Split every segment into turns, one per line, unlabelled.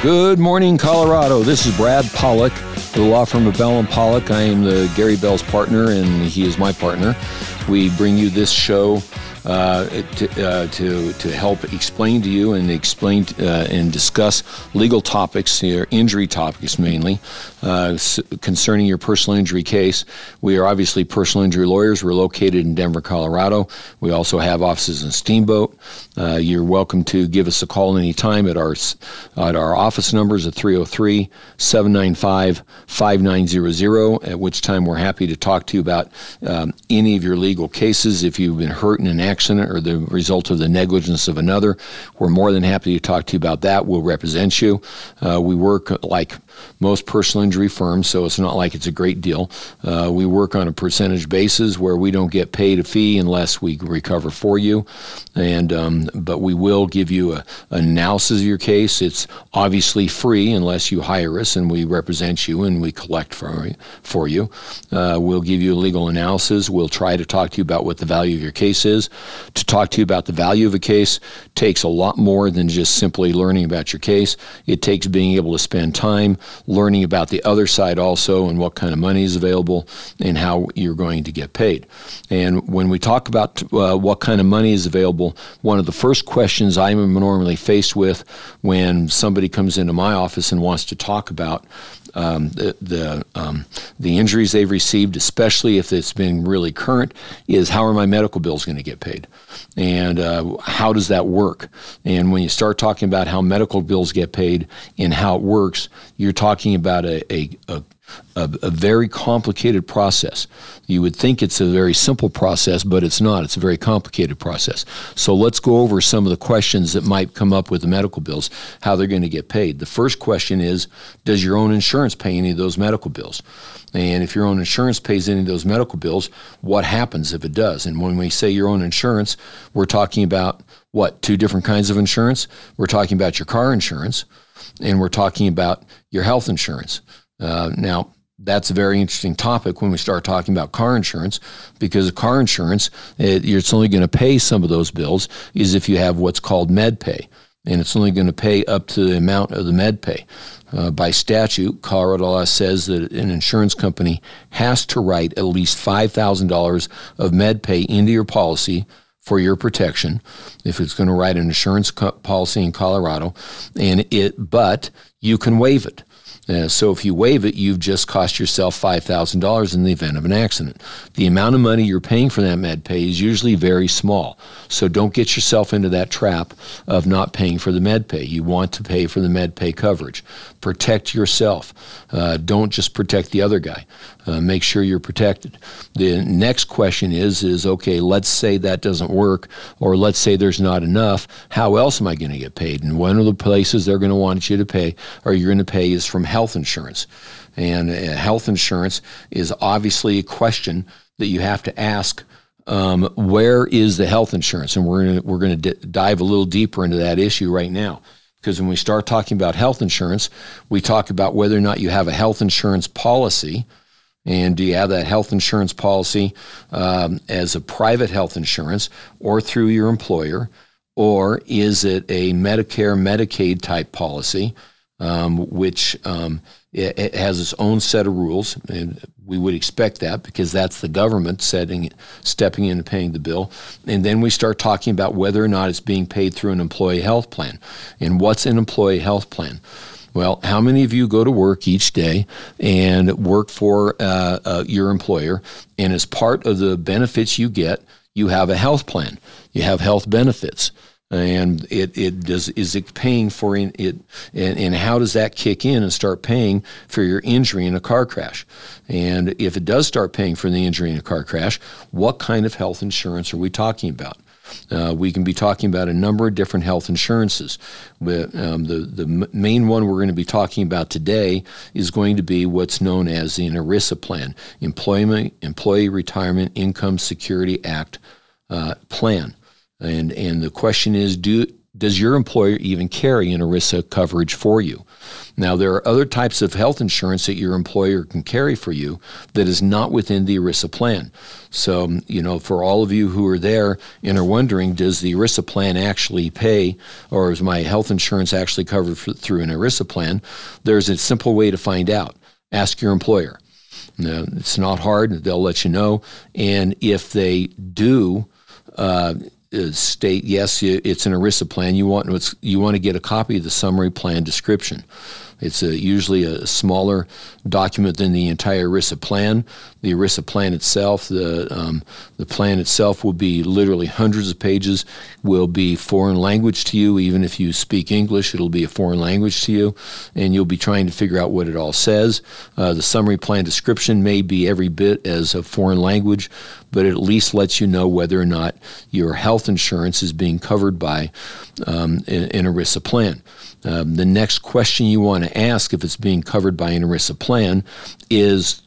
Good morning, Colorado. This is Brad Pollock, the law firm of Bell and Pollock. I am the Gary Bell's partner, and he is my partner. We bring you this show uh, to, uh, to, to help explain to you and explain uh, and discuss legal topics here, injury topics mainly, uh, concerning your personal injury case. We are obviously personal injury lawyers. We're located in Denver, Colorado. We also have offices in Steamboat. You're welcome to give us a call anytime at our at our office numbers at 303 795 5900, at which time we're happy to talk to you about um, any of your legal cases. If you've been hurt in an accident or the result of the negligence of another, we're more than happy to talk to you about that. We'll represent you. Uh, we work like most personal injury firms, so it's not like it's a great deal. Uh, we work on a percentage basis where we don't get paid a fee unless we recover for you, and um, but we will give you a, an analysis of your case. It's obviously free unless you hire us and we represent you and we collect for for you. Uh, we'll give you a legal analysis. We'll try to talk to you about what the value of your case is. To talk to you about the value of a case takes a lot more than just simply learning about your case. It takes being able to spend time learning about the other side also and what kind of money is available and how you're going to get paid. And when we talk about uh, what kind of money is available, one of the first questions I'm normally faced with when somebody comes into my office and wants to talk about um, the the, um, the injuries they've received, especially if it's been really current, is how are my medical bills going to get paid, and uh, how does that work? And when you start talking about how medical bills get paid and how it works, you're talking about a, a, a a, a, very complicated process. You would think it's a very simple process, but it's not. It's a very complicated process. So let's go over some of the questions that might come up with the medical bills, how they're going to get paid. The first question is Does your own insurance pay any of those medical bills? And if your own insurance pays any of those medical bills, what happens if it does? And when we say your own insurance, we're talking about what? Two different kinds of insurance? We're talking about your car insurance and we're talking about your health insurance. Uh, now, that's a very interesting topic when we start talking about car insurance because car insurance, it, it's only going to pay some of those bills is if you have what's called med pay. And it's only going to pay up to the amount of the med pay. Uh, by statute, Colorado law says that an insurance company has to write at least $5,000 of med pay into your policy for your protection if it's going to write an insurance co- policy in Colorado. And it, but you can waive it. So if you waive it, you've just cost yourself $5,000 in the event of an accident. The amount of money you're paying for that med pay is usually very small. So don't get yourself into that trap of not paying for the med pay. You want to pay for the med pay coverage. Protect yourself. Uh, don't just protect the other guy. Uh, make sure you're protected. The next question is is okay, let's say that doesn't work or let's say there's not enough. How else am I going to get paid? And one of the places they're going to want you to pay or you're going to pay is from health insurance. And uh, health insurance is obviously a question that you have to ask. Um, where is the health insurance? And we're gonna, we're going to d- dive a little deeper into that issue right now. Because when we start talking about health insurance, we talk about whether or not you have a health insurance policy. And do you have that health insurance policy um, as a private health insurance or through your employer? Or is it a Medicare, Medicaid type policy? um, which um, it, it, has its own set of rules, and we would expect that because that's the government setting, stepping in and paying the bill. And then we start talking about whether or not it's being paid through an employee health plan. And what's an employee health plan? Well, how many of you go to work each day and work for uh, uh, your employer, and as part of the benefits you get, you have a health plan, you have health benefits. And it, it does is it paying for it and, and how does that kick in and start paying for your injury in a car crash? And if it does start paying for the injury in a car crash what kind of health insurance are we talking about uh, we can be talking about a number of different health insurances. But, um, the, the main one we're going to be talking about today is going to be what's known as the ERISA plan, Employment Employee Retirement Income Security Act uh, plan. And and the question is, do does your employer even carry an ERISA coverage for you? Now, there are other types of health insurance that your employer can carry for you that is not within the ERISA plan. So, you know, for all of you who are there and are wondering, does the ERISA plan actually pay, or is my health insurance actually covered for, through an ERISA plan? There's a simple way to find out. Ask your employer. Now, it's not hard, they'll let you know. And if they do, uh, state yes, it's an ERISA plan. You want you want to get a copy of the summary plan description. It's a, usually a smaller document than the entire ERISA plan. The ERISA plan itself, the um, the plan itself will be literally hundreds of pages. Will be foreign language to you, even if you speak English, it'll be a foreign language to you, and you'll be trying to figure out what it all says. Uh, the summary plan description may be every bit as a foreign language, but it at least lets you know whether or not your health insurance is being covered by um, an, ERISA plan. Um, the next question you want to ask, if it's being covered by an ERISA plan, is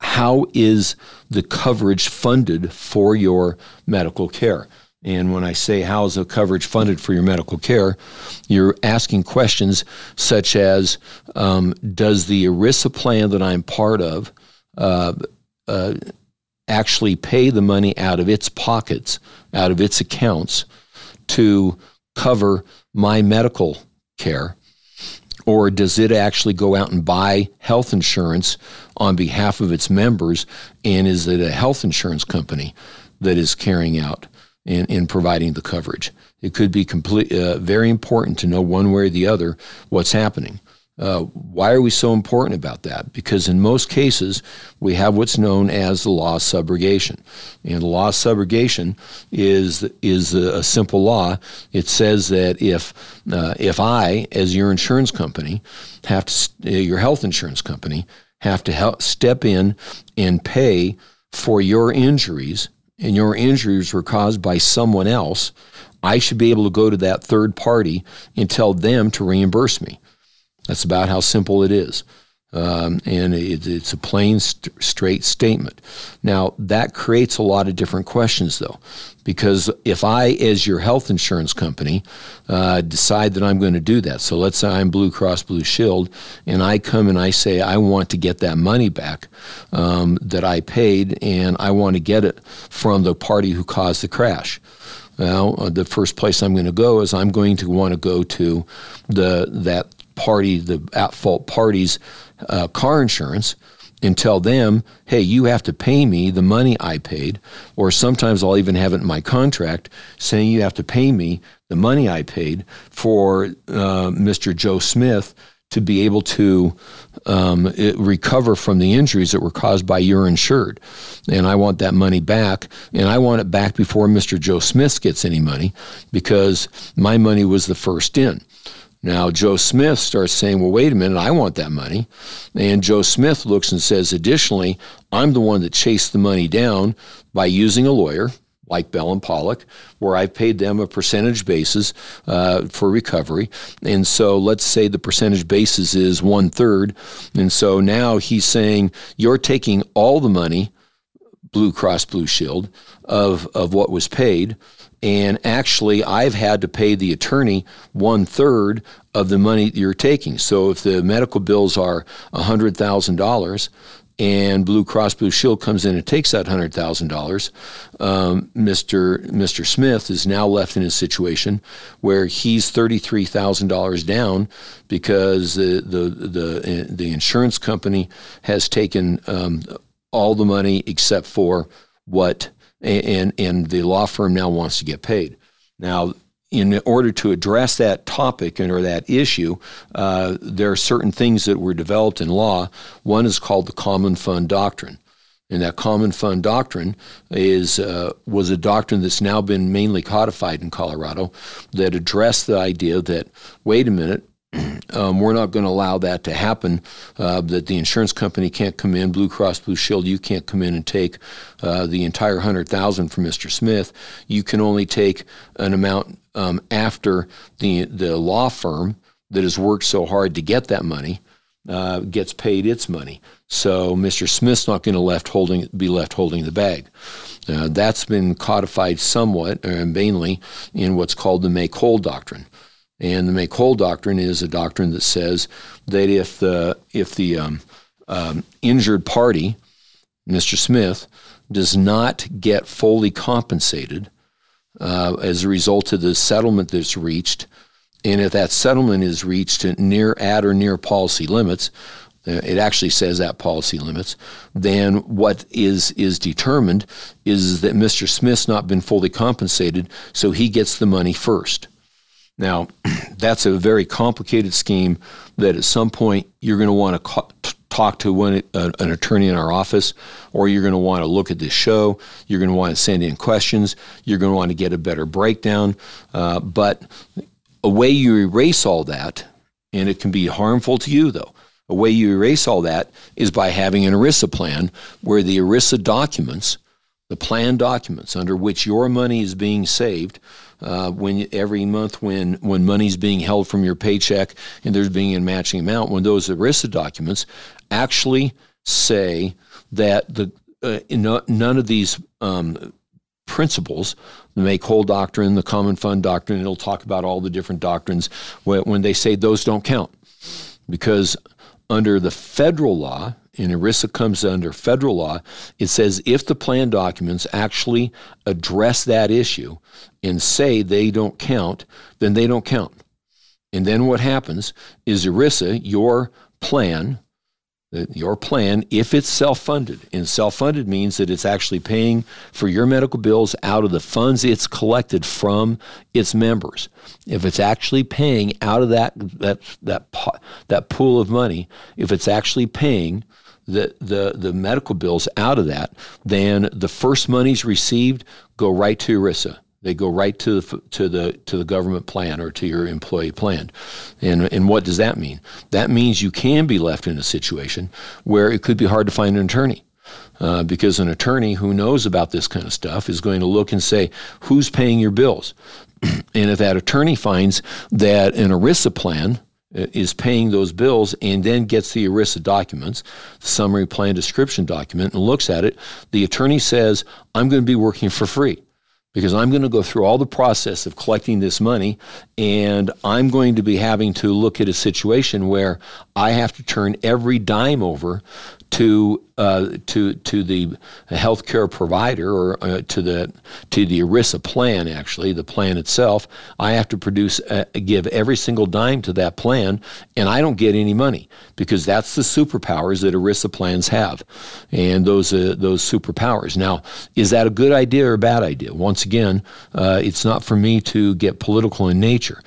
how is the coverage funded for your medical care? And when I say how is the coverage funded for your medical care, you're asking questions such as um, Does the ERISA plan that I'm part of uh, uh, actually pay the money out of its pockets, out of its accounts, to cover my medical care? Or does it actually go out and buy health insurance on behalf of its members? And is it a health insurance company that is carrying out and, and providing the coverage? It could be complete, uh, very important to know one way or the other what's happening. Uh, why are we so important about that? Because in most cases, we have what's known as the law of subrogation. And the law of subrogation is, is a, simple law. It says that if, uh, if I, as your insurance company, have to, uh, your health insurance company, have to help step in and pay for your injuries, and your injuries were caused by someone else, I should be able to go to that third party and tell them to reimburse me. That's about how simple it is. Um, and it, it's a plain, st- straight statement. Now, that creates a lot of different questions, though, because if I, as your health insurance company, uh, decide that I'm going to do that, so let's say I'm Blue Cross Blue Shield, and I come and I say I want to get that money back um, that I paid, and I want to get it from the party who caused the crash. Well, uh, the first place I'm going to go is I'm going to want to go to the that party, the at fault party's uh, car insurance and tell them, hey, you have to pay me the money I paid. Or sometimes I'll even have it in my contract saying you have to pay me the money I paid for uh, Mr. Joe Smith to be able to um, recover from the injuries that were caused by your insured. And I want that money back, and I want it back before Mr. Joe Smith gets any money because my money was the first in. Now, Joe Smith starts saying, well, wait a minute, I want that money. And Joe Smith looks and says, additionally, I'm the one that chased the money down by using a lawyer like Bell and Pollock, where I paid them a percentage basis uh, for recovery. And so let's say the percentage basis is one third. And so now he's saying, you're taking all the money, Blue Cross Blue Shield, of, of what was paid and actually, I've had to pay the attorney one third of the money you're taking. So if the medical bills are $100,000 and Blue Cross Blue Shield comes in and takes that $100,000, um, Mr. Mr. Smith is now left in a situation where he's $33,000 down because the, the, the, the insurance company has taken um, all the money except for what and and the law firm now wants to get paid. Now, in order to address that topic and or that issue, uh, there are certain things that were developed in law. One is called the common fund doctrine. And that common fund doctrine is uh, was a doctrine that's now been mainly codified in Colorado that addressed the idea that wait a minute, um, we're not going to allow that to happen. Uh, that the insurance company can't come in, Blue Cross Blue Shield, you can't come in and take uh, the entire hundred thousand from Mr. Smith. You can only take an amount um, after the the law firm that has worked so hard to get that money uh, gets paid its money. So Mr. Smith's not going to left holding be left holding the bag. Uh, that's been codified somewhat, uh, mainly, in what's called the make whole doctrine. And the make whole doctrine is a doctrine that says that if the if the um, um, injured party, Mr. Smith, does not get fully compensated uh, as a result of the settlement that's reached, and if that settlement is reached near at or near policy limits, uh, it actually says that policy limits, then what is is determined is that Mr. Smith's not been fully compensated, so he gets the money first. Now, that's a very complicated scheme that at some point you're going to want to talk to one, uh, an attorney in our office, or you're going to want to look at this show. You're going to want to send in questions. You're going to want to get a better breakdown. Uh, but a way you erase all that, and it can be harmful to you though, a way you erase all that is by having an ERISA plan where the ERISA documents, the plan documents under which your money is being saved, uh, when every month when when money's being held from your paycheck and there's being a matching amount, when those ERISA documents actually say that the uh, none of these um, principles, the make whole doctrine, the common fund doctrine, it'll talk about all the different doctrines when, when they say those don't count. Because under the federal law, and ERISA comes under federal law, it says if the plan documents actually address that issue and say they don't count, then they don't count. And then what happens is ERISA, your plan, your plan, if it's self funded, and self funded means that it's actually paying for your medical bills out of the funds it's collected from its members. If it's actually paying out of that, that, that, that pool of money, if it's actually paying the, the, the medical bills out of that, then the first monies received go right to ERISA. They go right to the, to the to the government plan or to your employee plan, and and what does that mean? That means you can be left in a situation where it could be hard to find an attorney. Uh, because an attorney who knows about this kind of stuff is going to look and say, who's paying your bills? and if that attorney finds that an ERISA plan uh, is paying those bills and then gets the ERISA documents, the summary plan description document, and looks at it, the attorney says, I'm going to be working for free because I'm going to go through all the process of collecting this money and I'm going to be having to look at a situation where I have to turn every dime over to uh, to to the healthcare provider or uh, to the to the ERISA plan. Actually, the plan itself, I have to produce uh, give every single dime to that plan, and I don't get any money because that's the superpowers that ERISA plans have, and those uh, those superpowers. Now, is that a good idea or a bad idea? Once again, uh, it's not for me to get political in nature,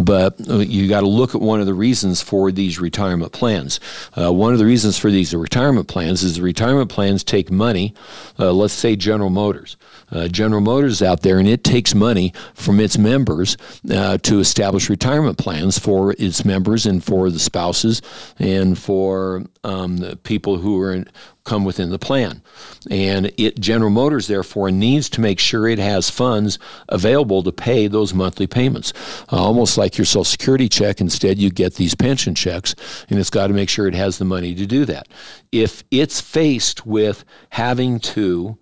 but uh, you got to look at one of the reasons for these retirement plans. one of the reasons for these retirement retirement plans is the retirement plans take money, uh, let's say General Motors. Uh, General Motors out there, and it takes money from its members uh, to establish retirement plans for its members and for the spouses and for um, the people who are in, come within the plan. And it General Motors therefore needs to make sure it has funds available to pay those monthly payments. Uh, almost like your social security check instead you get these pension checks and it's got to make sure it has the money to do that. If it's faced with having to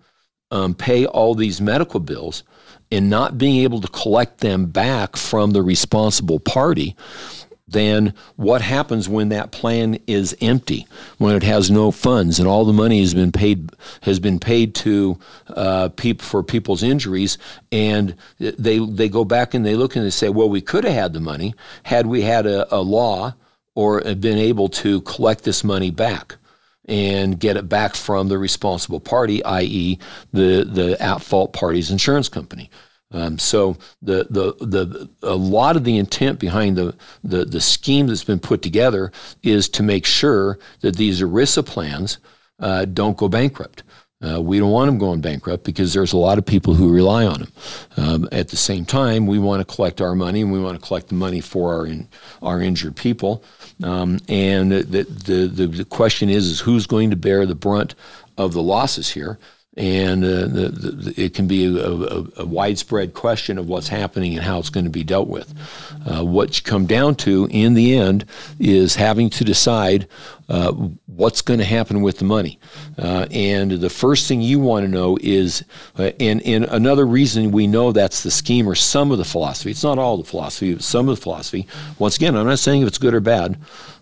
um, pay all these medical bills and not being able to collect them back from the responsible party, then what happens when that plan is empty, when it has no funds and all the money has been paid has been paid to uh, people for people's injuries, and they they go back and they look and they say, well, we could have had the money had we had a, a law or been able to collect this money back and get it back from the responsible party, i.e., the the at fault party's insurance company. Um, so the, the the a lot of the intent behind the, the the scheme that's been put together is to make sure that these ERISA plans uh, don't go bankrupt. Uh, we don't want them going bankrupt because there's a lot of people who rely on them. Um, at the same time, we want to collect our money and we want to collect the money for our in, our injured people. Um, and the, the, the, the question is, is who's going to bear the brunt of the losses here? And uh, the, the, it can be a, a, a, widespread question of what's happening and how it's going to be dealt with. Uh, what you come down to in the end is having to decide uh, what's going to happen with the money. Uh, and the first thing you want to know is, uh, and, and another reason we know that's the scheme or some of the philosophy, it's not all the philosophy, but some of the philosophy. Once again, I'm not saying if it's good or bad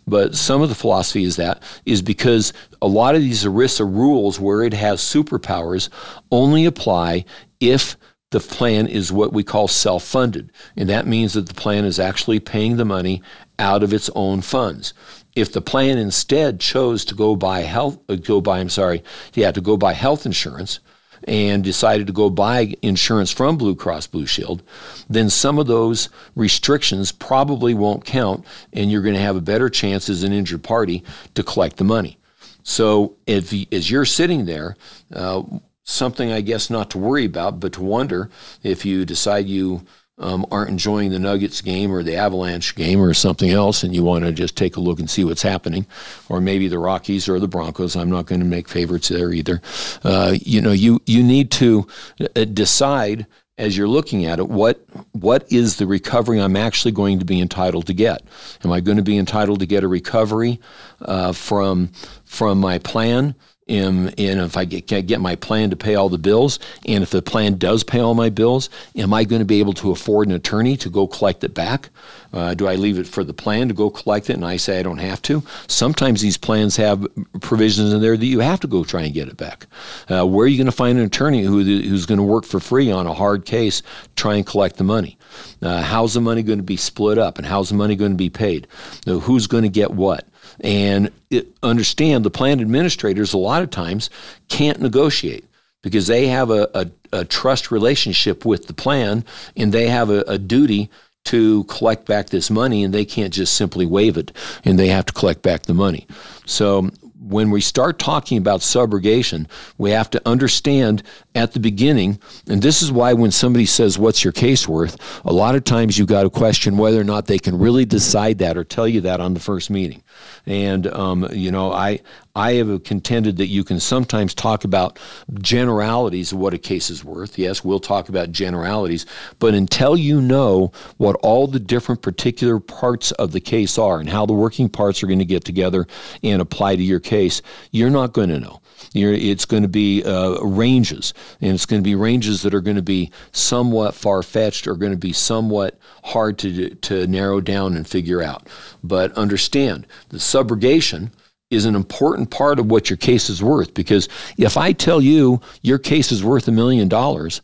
but some of the philosophy is that is because a lot of these ERISA rules where it has superpowers only apply if the plan is what we call self-funded. And that means that the plan is actually paying the money out of its own funds. If the plan instead chose to go buy health uh, go buy I'm sorry yeah to go buy health insurance and decided to go buy insurance from Blue Cross Blue Shield, then some of those restrictions probably won't count, and you're going to have a better chance as an injured party to collect the money. So, if as you're sitting there, uh, something I guess not to worry about, but to wonder if you decide you um, aren't enjoying the Nuggets game or the Avalanche game or something else, and you want to just take a look and see what's happening, or maybe the Rockies or the Broncos. I'm not going to make favorites there either. Uh, you know, you you need to uh, decide as you're looking at it what what is the recovery I'm actually going to be entitled to get. Am I going to be entitled to get a recovery uh, from from my plan? Am, and if I get, get my plan to pay all the bills, and if the plan does pay all my bills, am I going to be able to afford an attorney to go collect it back? Uh, do I leave it for the plan to go collect it and I say I don't have to? Sometimes these plans have provisions in there that you have to go try and get it back. Uh, where are you going to find an attorney who, who's going to work for free on a hard case, try and collect the money? Uh, how's the money going to be split up and how's the money going to be paid? who's going to get what? And it, understand the plan administrators a lot of times can't negotiate because they have a, a, a trust relationship with the plan and they have a, a duty to collect back this money and they can't just simply waive it and they have to collect back the money. So when we start talking about subrogation, we have to understand at the beginning, and this is why when somebody says, What's your case worth? a lot of times you've got to question whether or not they can really decide that or tell you that on the first meeting. And, um, you know, I, I have contended that you can sometimes talk about generalities of what a case is worth. Yes, we'll talk about generalities, but until you know what all the different particular parts of the case are and how the working parts are going to get together and apply to your case, you're not going to know. You're, it's going to be uh, ranges, and it's going to be ranges that are going to be somewhat far fetched or going to be somewhat hard to, to narrow down and figure out. But understand the subrogation is an important part of what your case is worth. Because if I tell you your case is worth a million dollars,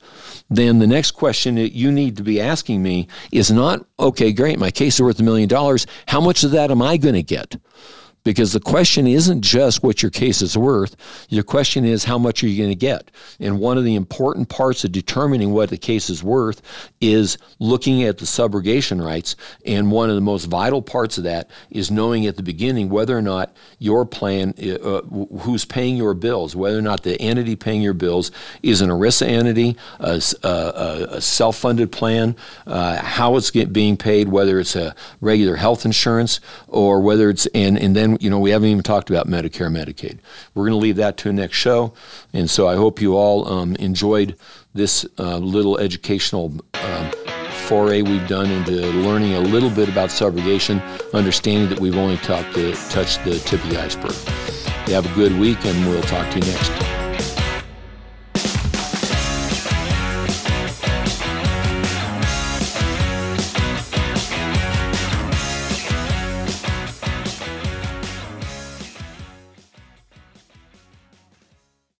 then the next question that you need to be asking me is not, okay, great, my case is worth a million dollars. How much of that am I going to get? Because the question isn't just what your case is worth. Your question is how much are you going to get? And one of the important parts of determining what the case is worth is looking at the subrogation rights. And one of the most vital parts of that is knowing at the beginning whether or not your plan, uh, uh who's paying your bills, whether or not the entity paying your bills is an ERISA entity, a, a, a self funded plan, uh, how it's get, being paid, whether it's a regular health insurance or whether it's, and, and then you know, we haven't even talked about Medicare, Medicaid. We're going to leave that to the next show. And so I hope you all um, enjoyed this uh, little educational uh, foray we've done into learning a little bit about subrogation, understanding that we've only talked to, touched the tip of the iceberg. You have a good week, and we'll talk to you next.